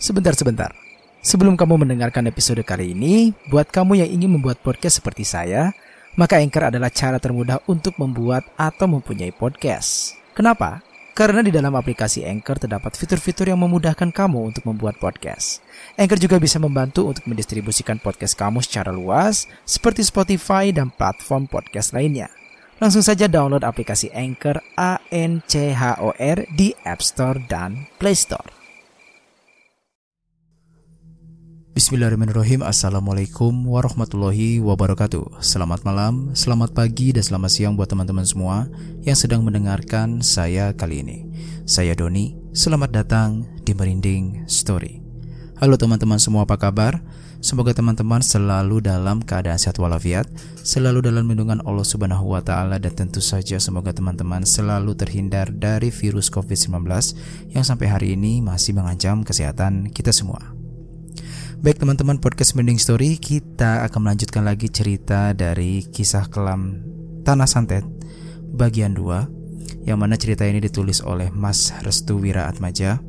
Sebentar-sebentar. Sebelum kamu mendengarkan episode kali ini, buat kamu yang ingin membuat podcast seperti saya, maka Anchor adalah cara termudah untuk membuat atau mempunyai podcast. Kenapa? Karena di dalam aplikasi Anchor terdapat fitur-fitur yang memudahkan kamu untuk membuat podcast. Anchor juga bisa membantu untuk mendistribusikan podcast kamu secara luas, seperti Spotify dan platform podcast lainnya. Langsung saja download aplikasi Anchor A N C H O R di App Store dan Play Store. Bismillahirrahmanirrahim. Assalamualaikum warahmatullahi wabarakatuh. Selamat malam, selamat pagi, dan selamat siang buat teman-teman semua Yang sedang mendengarkan saya kali ini. Saya Doni, selamat datang di Merinding Story. Halo teman-teman semua apa kabar? Semoga teman-teman selalu dalam keadaan sehat walafiat Selalu dalam lindungan Allah subhanahu wa ta'ala Dan tentu saja semoga teman-teman selalu terhindar dari virus COVID-19 Yang sampai hari ini masih mengancam kesehatan kita semua Baik teman-teman podcast Mending Story. Kita akan melanjutkan lagi cerita dari kisah kelam Tanah Santet Bagian 2 Yang mana cerita ini ditulis oleh Mas Restu Wira Atmaja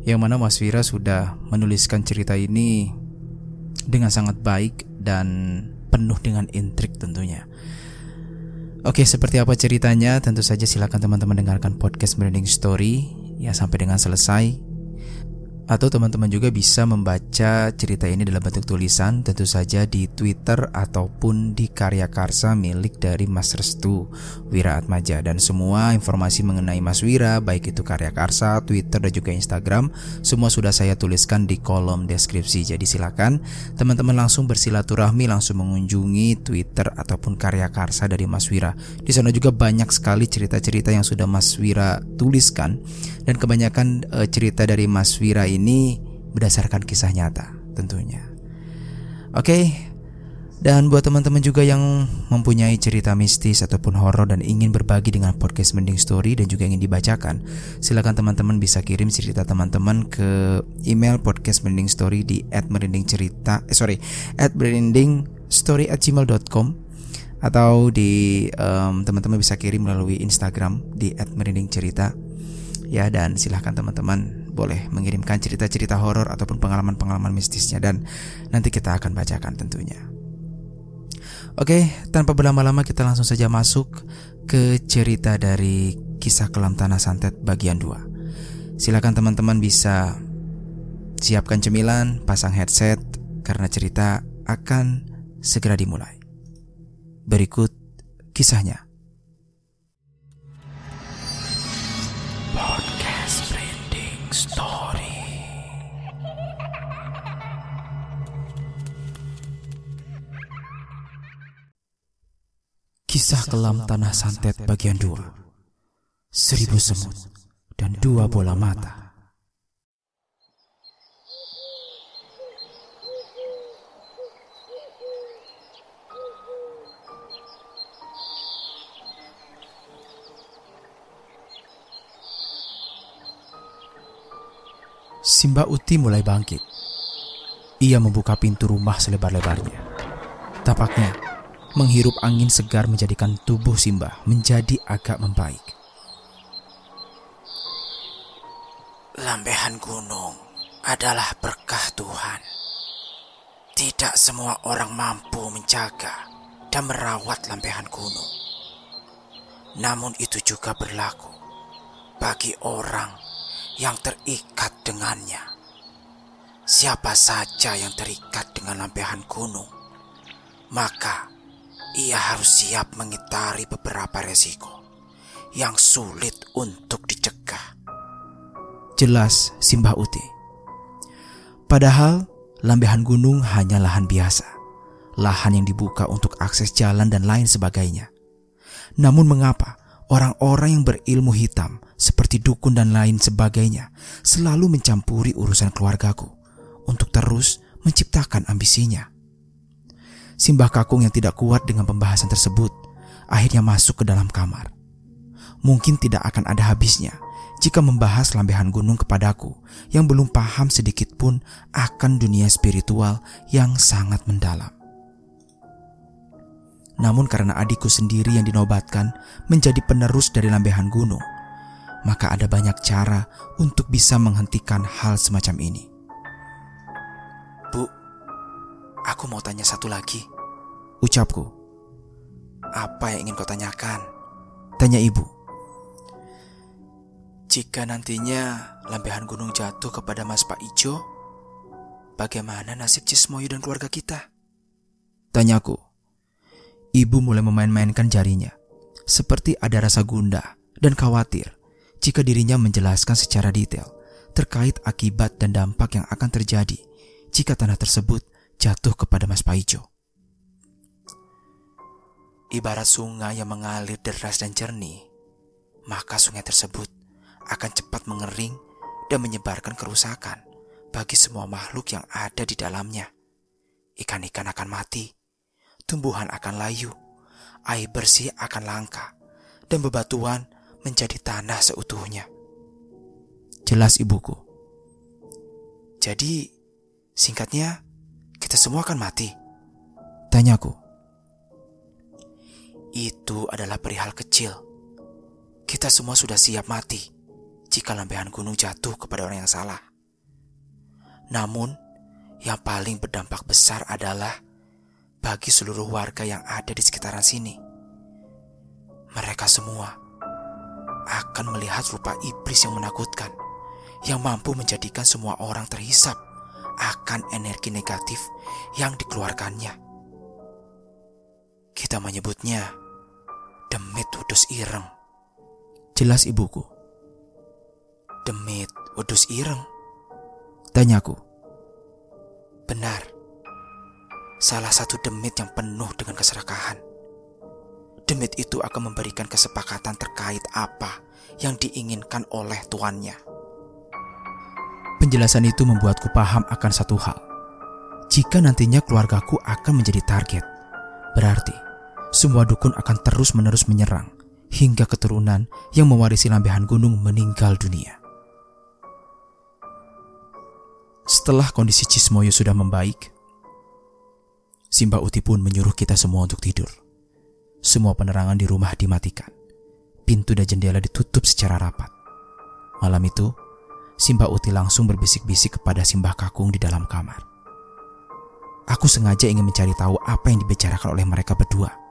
Yang mana Mas Wira sudah menuliskan cerita ini Dengan sangat baik dan penuh dengan intrik tentunya. Oke seperti apa ceritanya? Tentu saja silakan teman-teman dengarkan podcast Mending Story. Ya sampai dengan selesai atau teman-teman juga bisa membaca cerita ini dalam bentuk tulisan tentu saja di Twitter ataupun di karya karsa milik dari Mas Restu Wira Atmaja dan semua informasi mengenai Mas Wira baik itu karya karsa, Twitter dan juga Instagram semua sudah saya tuliskan di kolom deskripsi. Jadi silakan teman-teman langsung bersilaturahmi langsung mengunjungi Twitter ataupun karya karsa dari Mas Wira. Di sana juga banyak sekali cerita-cerita yang sudah Mas Wira tuliskan dan kebanyakan e, cerita dari Mas Wira ini ini berdasarkan kisah nyata tentunya. Oke, dan buat teman-teman juga yang mempunyai cerita mistis ataupun horor dan ingin berbagi dengan podcast Mending Story dan juga ingin dibacakan, silakan teman-teman bisa kirim cerita teman-teman ke email podcast Mending Story di @merindingcerita eh sorry @merindingstory@gmail.com atau di um, teman-teman bisa kirim melalui Instagram di @merindingcerita ya dan silahkan teman-teman boleh mengirimkan cerita-cerita horor ataupun pengalaman-pengalaman mistisnya dan nanti kita akan bacakan tentunya. Oke, tanpa berlama-lama kita langsung saja masuk ke cerita dari kisah kelam tanah santet bagian 2. Silakan teman-teman bisa siapkan cemilan, pasang headset karena cerita akan segera dimulai. Berikut kisahnya. Story. Kisah kelam tanah santet bagian 2 Seribu semut dan dua bola mata Simba Uti mulai bangkit. Ia membuka pintu rumah selebar-lebarnya. Tapaknya, menghirup angin segar menjadikan tubuh Simba menjadi agak membaik. Lambehan gunung adalah berkah Tuhan. Tidak semua orang mampu menjaga dan merawat lambehan gunung. Namun itu juga berlaku bagi orang yang terikat dengannya. Siapa saja yang terikat dengan lampihan gunung, maka ia harus siap mengitari beberapa resiko yang sulit untuk dicegah. Jelas Simbah Uti. Padahal lambehan gunung hanya lahan biasa, lahan yang dibuka untuk akses jalan dan lain sebagainya. Namun mengapa orang-orang yang berilmu hitam seperti dukun dan lain sebagainya, selalu mencampuri urusan keluargaku untuk terus menciptakan ambisinya. Simbah Kakung yang tidak kuat dengan pembahasan tersebut akhirnya masuk ke dalam kamar. Mungkin tidak akan ada habisnya jika membahas lambehan gunung kepadaku yang belum paham sedikit pun akan dunia spiritual yang sangat mendalam. Namun karena adikku sendiri yang dinobatkan menjadi penerus dari lambehan gunung, maka ada banyak cara untuk bisa menghentikan hal semacam ini. Bu, aku mau tanya satu lagi. Ucapku. Apa yang ingin kau tanyakan? Tanya ibu. Jika nantinya lambehan gunung jatuh kepada Mas Pak Ijo, bagaimana nasib Cismoyo dan keluarga kita? Tanyaku. Ibu mulai memain-mainkan jarinya, seperti ada rasa gundah dan khawatir jika dirinya menjelaskan secara detail terkait akibat dan dampak yang akan terjadi jika tanah tersebut jatuh kepada Mas Paijo. Ibarat sungai yang mengalir deras dan jernih, maka sungai tersebut akan cepat mengering dan menyebarkan kerusakan bagi semua makhluk yang ada di dalamnya. Ikan-ikan akan mati, tumbuhan akan layu, air bersih akan langka, dan bebatuan menjadi tanah seutuhnya. Jelas ibuku. Jadi, singkatnya, kita semua akan mati. Tanyaku. Itu adalah perihal kecil. Kita semua sudah siap mati jika lambehan gunung jatuh kepada orang yang salah. Namun, yang paling berdampak besar adalah bagi seluruh warga yang ada di sekitaran sini. Mereka semua akan melihat rupa iblis yang menakutkan, yang mampu menjadikan semua orang terhisap akan energi negatif yang dikeluarkannya. Kita menyebutnya demit wedus ireng. Jelas ibuku. Demit wedus ireng? Tanyaku. Benar salah satu demit yang penuh dengan keserakahan. Demit itu akan memberikan kesepakatan terkait apa yang diinginkan oleh tuannya. Penjelasan itu membuatku paham akan satu hal. Jika nantinya keluargaku akan menjadi target, berarti semua dukun akan terus-menerus menyerang hingga keturunan yang mewarisi lambehan gunung meninggal dunia. Setelah kondisi Cismoyo sudah membaik, Simba Uti pun menyuruh kita semua untuk tidur. Semua penerangan di rumah dimatikan. Pintu dan jendela ditutup secara rapat. Malam itu, Simba Uti langsung berbisik-bisik kepada Simbah Kakung di dalam kamar. Aku sengaja ingin mencari tahu apa yang dibicarakan oleh mereka berdua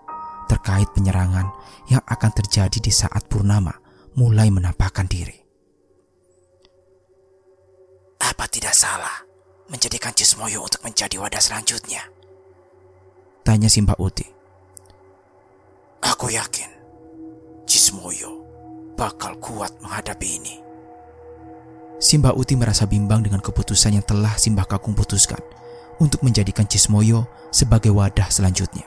terkait penyerangan yang akan terjadi di saat Purnama mulai menampakkan diri. Apa tidak salah menjadikan Cismoyo untuk menjadi wadah selanjutnya? Tanya Simba Uti. Aku yakin Cismoyo bakal kuat menghadapi ini. Simba Uti merasa bimbang dengan keputusan yang telah Simbah Kakung putuskan untuk menjadikan Cismoyo sebagai wadah selanjutnya.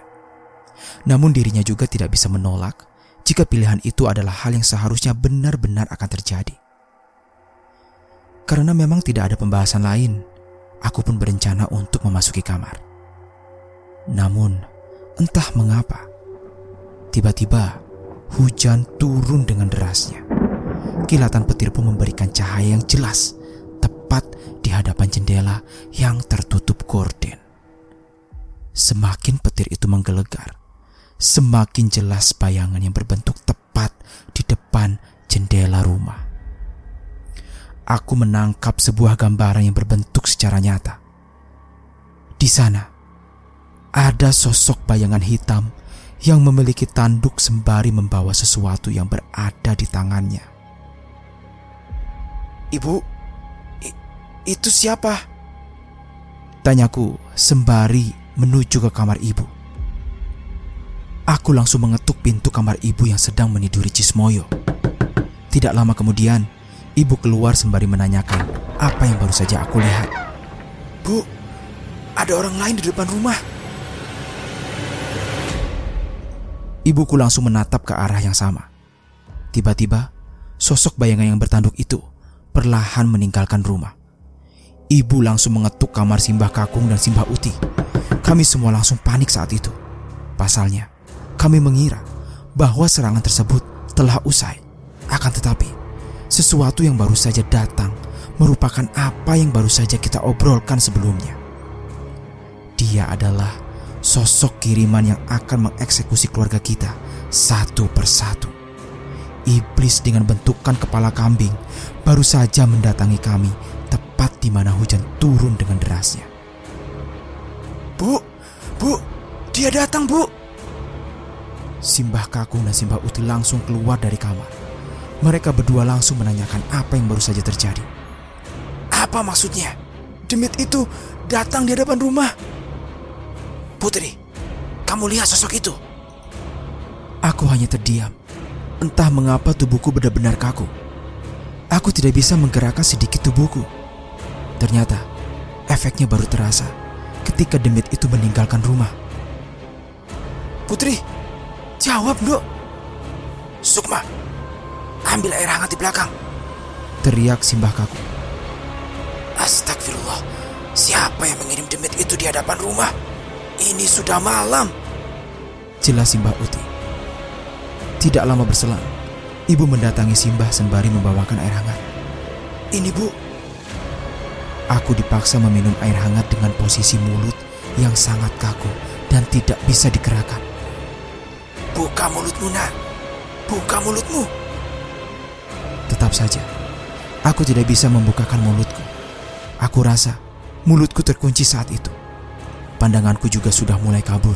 Namun dirinya juga tidak bisa menolak jika pilihan itu adalah hal yang seharusnya benar-benar akan terjadi. Karena memang tidak ada pembahasan lain, aku pun berencana untuk memasuki kamar. Namun, entah mengapa, tiba-tiba hujan turun dengan derasnya. Kilatan petir pun memberikan cahaya yang jelas tepat di hadapan jendela yang tertutup gorden. Semakin petir itu menggelegar, semakin jelas bayangan yang berbentuk tepat di depan jendela rumah. Aku menangkap sebuah gambaran yang berbentuk secara nyata. Di sana, ada sosok bayangan hitam yang memiliki tanduk sembari membawa sesuatu yang berada di tangannya. Ibu, itu siapa? Tanyaku sembari menuju ke kamar ibu. Aku langsung mengetuk pintu kamar ibu yang sedang meniduri Cismoyo. Tidak lama kemudian, ibu keluar sembari menanyakan apa yang baru saja aku lihat. Bu, ada orang lain di depan rumah. Ibuku langsung menatap ke arah yang sama. Tiba-tiba, sosok bayangan yang bertanduk itu perlahan meninggalkan rumah. Ibu langsung mengetuk kamar Simbah Kakung dan Simbah Uti. Kami semua langsung panik saat itu. Pasalnya, kami mengira bahwa serangan tersebut telah usai. Akan tetapi, sesuatu yang baru saja datang merupakan apa yang baru saja kita obrolkan sebelumnya. Dia adalah sosok kiriman yang akan mengeksekusi keluarga kita satu persatu. Iblis dengan bentukan kepala kambing baru saja mendatangi kami tepat di mana hujan turun dengan derasnya. Bu, bu, dia datang bu. Simbah Kakung dan Simbah Uti langsung keluar dari kamar. Mereka berdua langsung menanyakan apa yang baru saja terjadi. Apa maksudnya? Demit itu datang di hadapan rumah. Putri, kamu lihat sosok itu? Aku hanya terdiam. Entah mengapa tubuhku benar-benar kaku. Aku tidak bisa menggerakkan sedikit tubuhku. Ternyata, efeknya baru terasa ketika demit itu meninggalkan rumah. Putri, jawab, Dok. Sukma, ambil air hangat di belakang. Teriak simbah kaku. Astagfirullah, siapa yang mengirim demit itu di hadapan rumah? Ini sudah malam. Jelas simbah Uti. Tidak lama berselang, ibu mendatangi Simbah sembari membawakan air hangat. Ini bu. Aku dipaksa meminum air hangat dengan posisi mulut yang sangat kaku dan tidak bisa digerakkan. Buka mulutmu nak. Buka mulutmu. Tetap saja, aku tidak bisa membukakan mulutku. Aku rasa mulutku terkunci saat itu. Pandanganku juga sudah mulai kabur.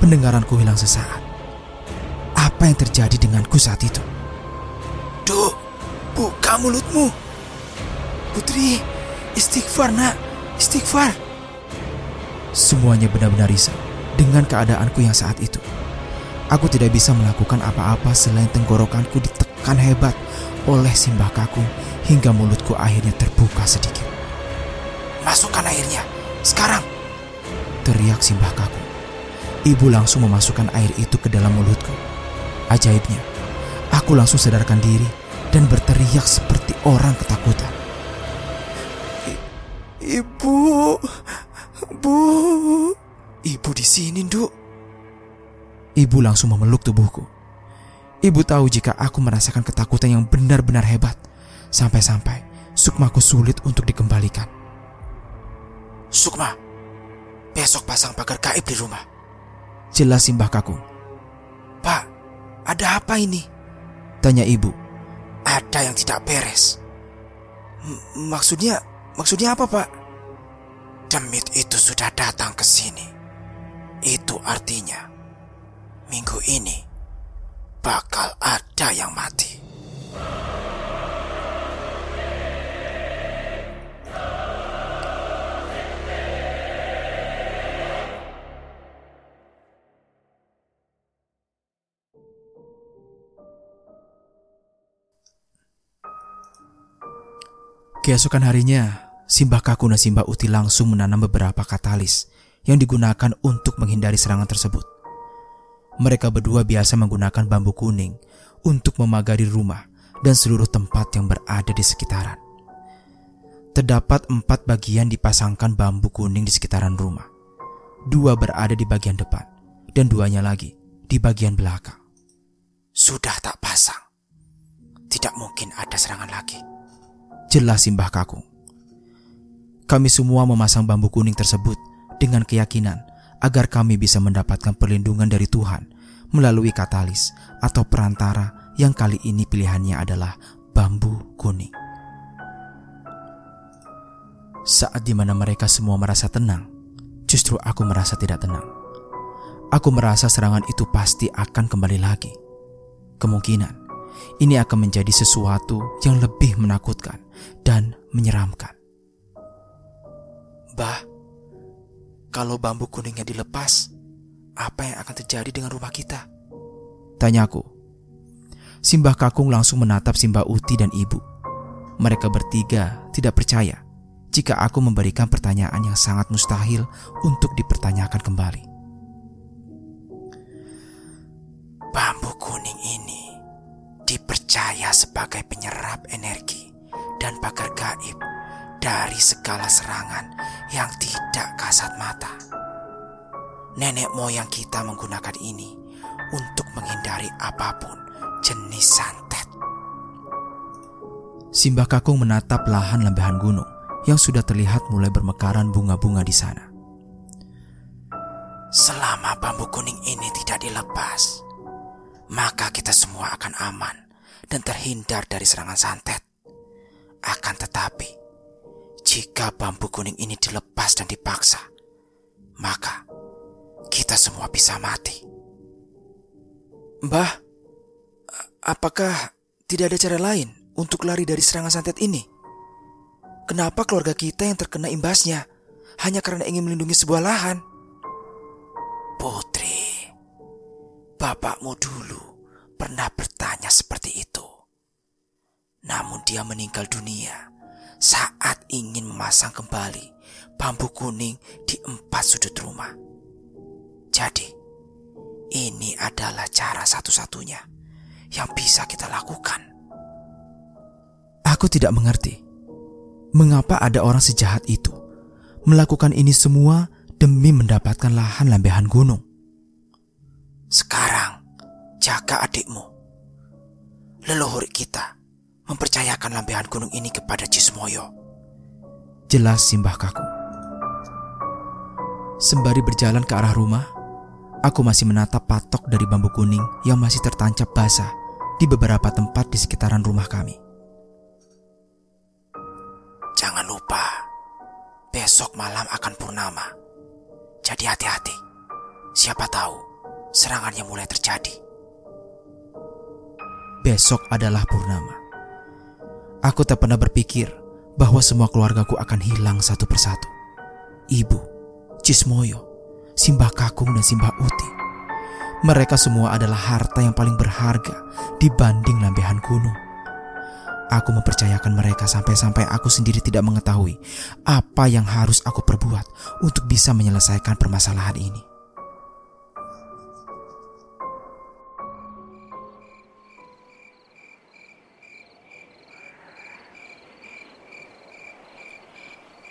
Pendengaranku hilang sesaat apa yang terjadi denganku saat itu. Duh, buka mulutmu. Putri, istighfar nak, istighfar. Semuanya benar-benar risau dengan keadaanku yang saat itu. Aku tidak bisa melakukan apa-apa selain tenggorokanku ditekan hebat oleh simbah kaku hingga mulutku akhirnya terbuka sedikit. Masukkan airnya, sekarang. Teriak simbah kaku. Ibu langsung memasukkan air itu ke dalam mulutku. Ajaibnya, aku langsung sadarkan diri dan berteriak seperti orang ketakutan. Ibu, Bu, Ibu di sini, Nduk. Ibu langsung memeluk tubuhku. Ibu tahu jika aku merasakan ketakutan yang benar-benar hebat, sampai-sampai sukmaku sulit untuk dikembalikan. Sukma, besok pasang pagar gaib di rumah. Jelas simbah kakung. Pak, ada apa ini? Tanya ibu. Ada yang tidak beres. M maksudnya, maksudnya apa pak? Demit itu sudah datang ke sini. Itu artinya, minggu ini bakal ada yang mati. Keesokan harinya, Simbah Kaku dan Simbah Uti langsung menanam beberapa katalis yang digunakan untuk menghindari serangan tersebut. Mereka berdua biasa menggunakan bambu kuning untuk memagari rumah dan seluruh tempat yang berada di sekitaran. Terdapat empat bagian dipasangkan bambu kuning di sekitaran rumah. Dua berada di bagian depan dan duanya lagi di bagian belakang. Sudah tak pasang. Tidak mungkin ada serangan lagi. Jelas simbah kakung. Kami semua memasang bambu kuning tersebut dengan keyakinan agar kami bisa mendapatkan perlindungan dari Tuhan melalui katalis atau perantara yang kali ini pilihannya adalah bambu kuning. Saat di mana mereka semua merasa tenang, justru aku merasa tidak tenang. Aku merasa serangan itu pasti akan kembali lagi. Kemungkinan ini akan menjadi sesuatu yang lebih menakutkan dan menyeramkan. Bah, kalau bambu kuningnya dilepas, apa yang akan terjadi dengan rumah kita? Tanyaku. Simbah Kakung langsung menatap Simbah Uti dan ibu. Mereka bertiga tidak percaya jika aku memberikan pertanyaan yang sangat mustahil untuk dipertanyakan kembali. Bambu kuning ini dipercaya sebagai penyerap energi dan pagar gaib dari segala serangan yang tidak kasat mata. Nenek moyang kita menggunakan ini untuk menghindari apa pun jenis santet. Simbah Kakung menatap lahan lembahan gunung yang sudah terlihat mulai bermekaran bunga-bunga di sana. Selama bambu kuning ini tidak dilepas, maka kita semua akan aman dan terhindar dari serangan santet. Akan tetapi, jika bambu kuning ini dilepas dan dipaksa, maka kita semua bisa mati. Mbah, apakah tidak ada cara lain untuk lari dari serangan santet ini? Kenapa keluarga kita yang terkena imbasnya hanya karena ingin melindungi sebuah lahan? Putri, bapakmu dulu pernah bertanya seperti itu. Namun dia meninggal dunia saat ingin memasang kembali bambu kuning di empat sudut rumah. Jadi, ini adalah cara satu-satunya yang bisa kita lakukan. Aku tidak mengerti mengapa ada orang sejahat itu melakukan ini semua demi mendapatkan lahan lambehan gunung. Sekarang, jaga adikmu. Leluhur kita mempercayakan lambehan gunung ini kepada Cismoyo. Jelas simbah kaku. Sembari berjalan ke arah rumah, aku masih menatap patok dari bambu kuning yang masih tertancap basah di beberapa tempat di sekitaran rumah kami. Jangan lupa, besok malam akan purnama. Jadi hati-hati. Siapa tahu serangannya mulai terjadi. Besok adalah purnama. Aku tak pernah berpikir bahwa semua keluargaku akan hilang satu persatu. Ibu, Cismoyo, Simbah Kakung dan Simbah Uti. Mereka semua adalah harta yang paling berharga dibanding lambehan gunung. Aku mempercayakan mereka sampai-sampai aku sendiri tidak mengetahui apa yang harus aku perbuat untuk bisa menyelesaikan permasalahan ini.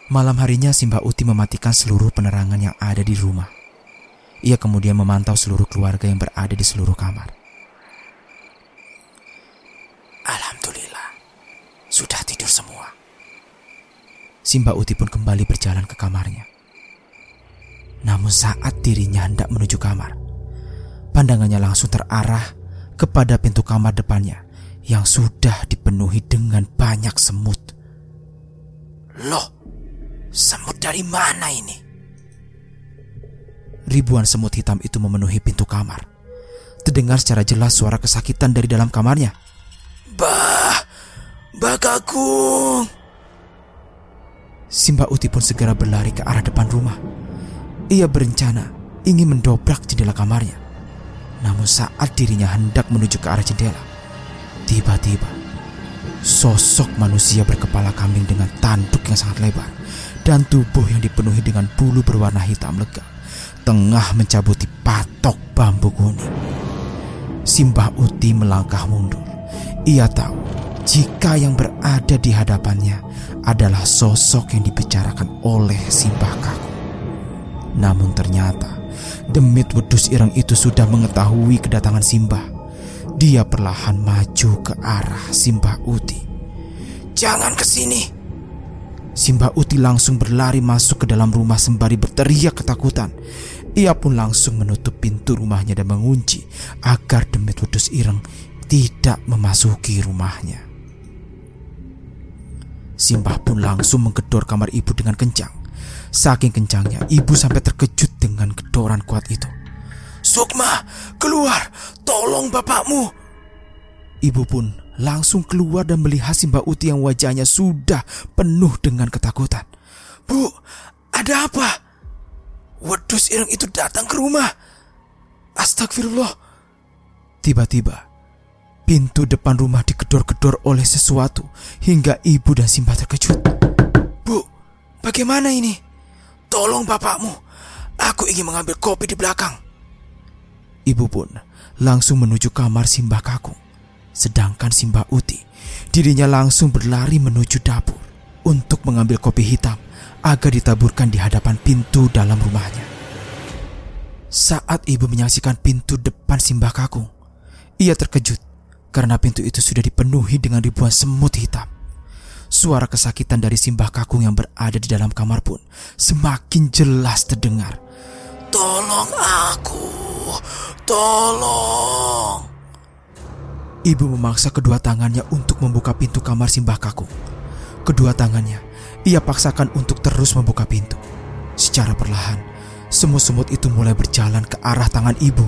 Malam harinya Simbah Uti mematikan seluruh penerangan yang ada di rumah. Ia kemudian memantau seluruh keluarga yang berada di seluruh kamar. Alhamdulillah, sudah tidur semua. Simbah Uti pun kembali berjalan ke kamarnya. Namun saat dirinya hendak menuju kamar, pandangannya langsung terarah kepada pintu kamar depannya yang sudah dipenuhi dengan banyak semut. Loh, semut dari mana ini? Ribuan semut hitam itu memenuhi pintu kamar. Terdengar secara jelas suara kesakitan dari dalam kamarnya. Bah, Bah Kakung. Simba Uti pun segera berlari ke arah depan rumah. Ia berencana ingin mendobrak jendela kamarnya. Namun saat dirinya hendak menuju ke arah jendela, tiba-tiba sosok manusia berkepala kambing dengan tanduk yang sangat lebar dan tubuh yang dipenuhi dengan bulu berwarna hitam lega tengah mencabuti patok bambu kuning. Simbah Uti melangkah mundur. Ia tahu jika yang berada di hadapannya adalah sosok yang dibicarakan oleh Simbah Kaku. Namun ternyata demit wedus ireng itu sudah mengetahui kedatangan Simbah. Dia perlahan maju ke arah Simbah Uti. Jangan ke sini. Simbah Uti langsung berlari masuk ke dalam rumah sembari berteriak ketakutan. Ia pun langsung menutup pintu rumahnya dan mengunci agar demit wedus ireng tidak memasuki rumahnya. Simbah pun langsung menggedor kamar ibu dengan kencang. Saking kencangnya, ibu sampai terkejut dengan gedoran kuat itu. Sukma, keluar, tolong bapakmu. Ibu pun langsung keluar dan melihat Simbah Uti yang wajahnya sudah penuh dengan ketakutan. Bu, ada apa? Wedus ireng itu datang ke rumah. Astagfirullah. Tiba-tiba, pintu depan rumah digedor-gedor oleh sesuatu hingga ibu dan Simbah terkejut. Bu, bagaimana ini? Tolong bapakmu. Aku ingin mengambil kopi di belakang. Ibu pun langsung menuju kamar Simbah Kakung. Sedangkan Simbah Uti, dirinya langsung berlari menuju dapur untuk mengambil kopi hitam agar ditaburkan di hadapan pintu dalam rumahnya. Saat ibu menyaksikan pintu depan Simbah Kakung, ia terkejut karena pintu itu sudah dipenuhi dengan ribuan semut hitam. Suara kesakitan dari Simbah Kakung yang berada di dalam kamar pun semakin jelas terdengar. Tolong aku, tolong. Ibu memaksa kedua tangannya untuk membuka pintu kamar Simbah Kakung. Kedua tangannya ia paksakan untuk terus membuka pintu. Secara perlahan, semut-semut itu mulai berjalan ke arah tangan ibu,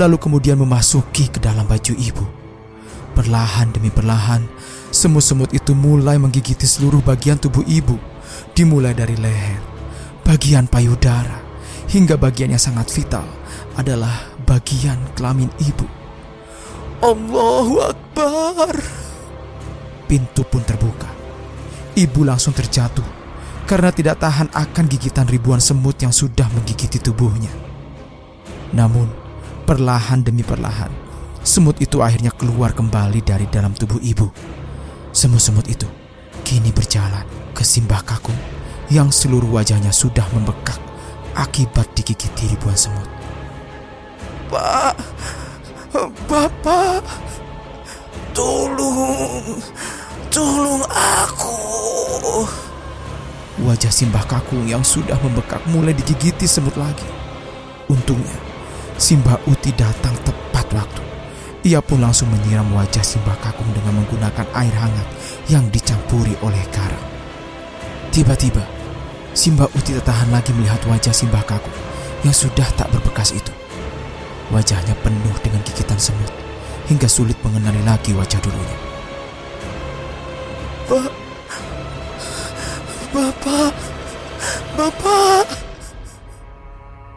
lalu kemudian memasuki ke dalam baju ibu. Perlahan demi perlahan, semut-semut itu mulai menggigiti seluruh bagian tubuh ibu, dimulai dari leher, bagian payudara, hingga bagian yang sangat vital adalah bagian kelamin ibu. Allahu Akbar! Pintu pun terbuka. Ibu langsung terjatuh karena tidak tahan akan gigitan ribuan semut yang sudah menggigiti tubuhnya. Namun, perlahan demi perlahan, semut itu akhirnya keluar kembali dari dalam tubuh ibu. Semut-semut itu kini berjalan ke Simbah Kakung yang seluruh wajahnya sudah membekak akibat digigiti ribuan semut. Pak, Bapak, tolong, tolong aku. Wajah Simbah Kakung yang sudah membekak mulai digigiti semut lagi. Untungnya, Simbah Uti datang tepat waktu. Ia pun langsung menyiram wajah Simbah Kakung dengan menggunakan air hangat yang dicampuri oleh garam. Tiba-tiba, Simbah Uti tertahan lagi melihat wajah Simbah Kakung yang sudah tak berbekas itu. Wajahnya penuh dengan gigitan semut hingga sulit mengenali lagi wajah dulunya. Pak, Bapak, Bapak!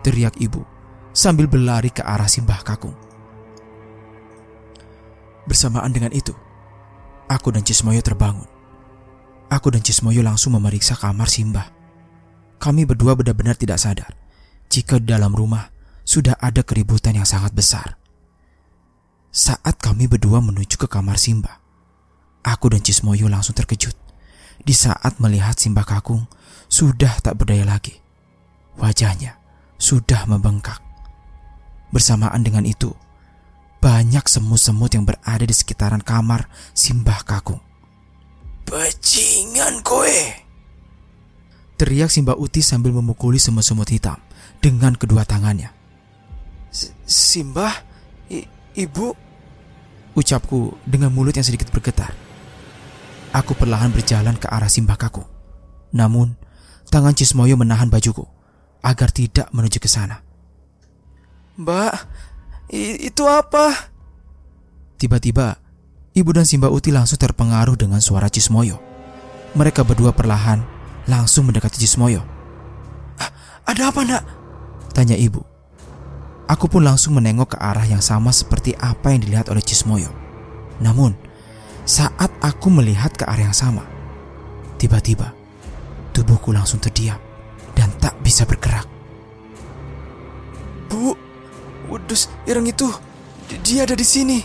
Teriak ibu sambil berlari ke arah Simbah Kakung. Bersamaan dengan itu, aku dan Cismoyo terbangun. Aku dan Cismoyo langsung memeriksa kamar Simbah. Kami berdua benar-benar tidak sadar jika di dalam rumah sudah ada keributan yang sangat besar. Saat kami berdua menuju ke kamar Simbah, aku dan Cismoyo langsung terkejut di saat melihat Simbah Kakung sudah tak berdaya lagi. Wajahnya sudah membengkak. Bersamaan dengan itu, banyak semut-semut yang berada di sekitaran kamar Simbah Kakung. Bajingan kowe! Teriak Simbah Uti sambil memukuli semut-semut hitam dengan kedua tangannya. Simbah, ibu, ucapku dengan mulut yang sedikit bergetar. Aku perlahan berjalan ke arah Simbah Kaku. Namun, tangan Cismoyo menahan bajuku agar tidak menuju ke sana. Mbak, itu apa? Tiba-tiba, ibu dan Simba Uti langsung terpengaruh dengan suara Cismoyo. Mereka berdua perlahan langsung mendekati Cismoyo. Ada apa nak? Tanya ibu. Aku pun langsung menengok ke arah yang sama seperti apa yang dilihat oleh Cismoyo. Namun, saat aku melihat ke area yang sama, tiba-tiba tubuhku langsung terdiam dan tak bisa bergerak. Bu, wedus ireng itu, dia ada di sini.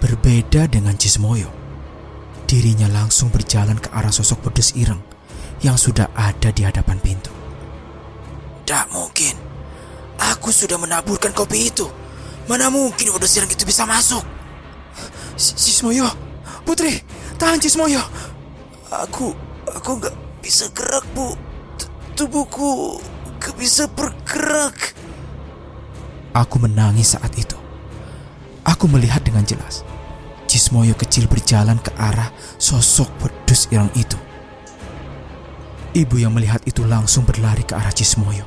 Berbeda dengan Cismoyo, dirinya langsung berjalan ke arah sosok wedus ireng yang sudah ada di hadapan pintu. Tak mungkin, aku sudah menaburkan kopi itu. Mana mungkin wedus ireng itu bisa masuk? Cismoyo, Putri, tahan Cismoyo. Aku, aku gak bisa gerak bu. Tubuhku gak bisa bergerak. Aku menangis saat itu. Aku melihat dengan jelas. Cismoyo kecil berjalan ke arah sosok wedus irang itu. Ibu yang melihat itu langsung berlari ke arah Cismoyo,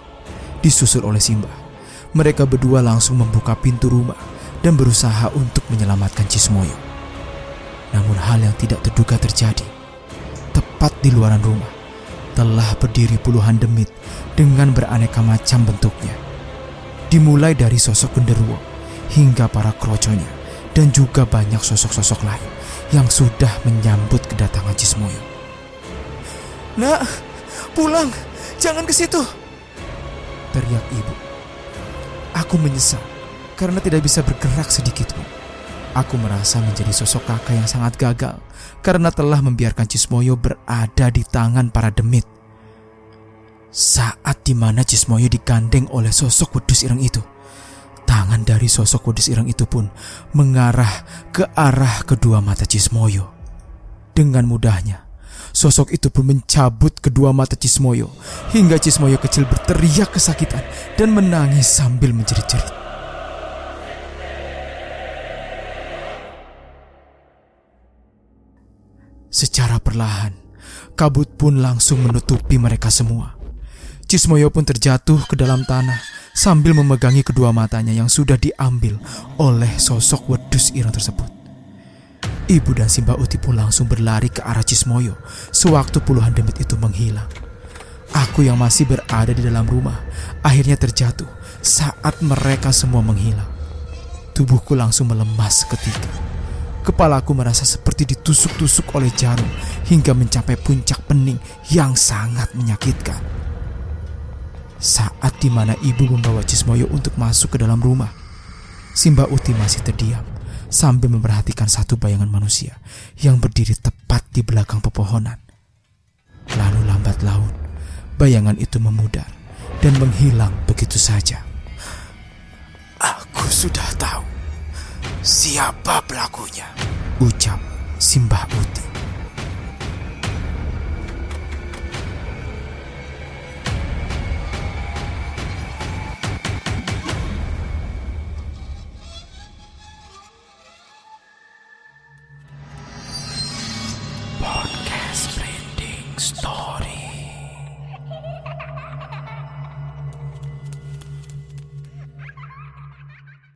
disusul oleh Simba. Mereka berdua langsung membuka pintu rumah dan berusaha untuk menyelamatkan Cismoyo. Namun hal yang tidak terduga terjadi. Tepat di luaran rumah, telah berdiri puluhan demit dengan beraneka macam bentuknya. Dimulai dari sosok genderuwo hingga para kroconya dan juga banyak sosok-sosok lain yang sudah menyambut kedatangan Cismoyo. Nak, pulang, jangan ke situ. Teriak ibu. Aku menyesal karena tidak bisa bergerak sedikit pun. Aku merasa menjadi sosok kakak yang sangat gagal karena telah membiarkan Cismoyo berada di tangan para demit. Saat di mana Cismoyo digandeng oleh sosok wedus ireng itu, tangan dari sosok wedus ireng itu pun mengarah ke arah kedua mata Cismoyo. Dengan mudahnya, sosok itu pun mencabut kedua mata Cismoyo hingga Cismoyo kecil berteriak kesakitan dan menangis sambil menjerit-jerit. Secara perlahan, kabut pun langsung menutupi mereka semua. Cismoyo pun terjatuh ke dalam tanah sambil memegangi kedua matanya yang sudah diambil oleh sosok wedus ireng tersebut. Ibu dan Simba Uti pun langsung berlari ke arah Cismoyo sewaktu puluhan demit itu menghilang. Aku yang masih berada di dalam rumah akhirnya terjatuh saat mereka semua menghilang. Tubuhku langsung melemas seketika. Kepalaku merasa seperti ditusuk-tusuk oleh jarum hingga mencapai puncak pening yang sangat menyakitkan. Saat di mana ibu membawa Cismoyo untuk masuk ke dalam rumah, Simba Uti masih terdiam sambil memperhatikan satu bayangan manusia yang berdiri tepat di belakang pepohonan. Lalu lambat laun, bayangan itu memudar dan menghilang begitu saja. Aku sudah tahu siapa pelakunya. Ucap Simbah Uti.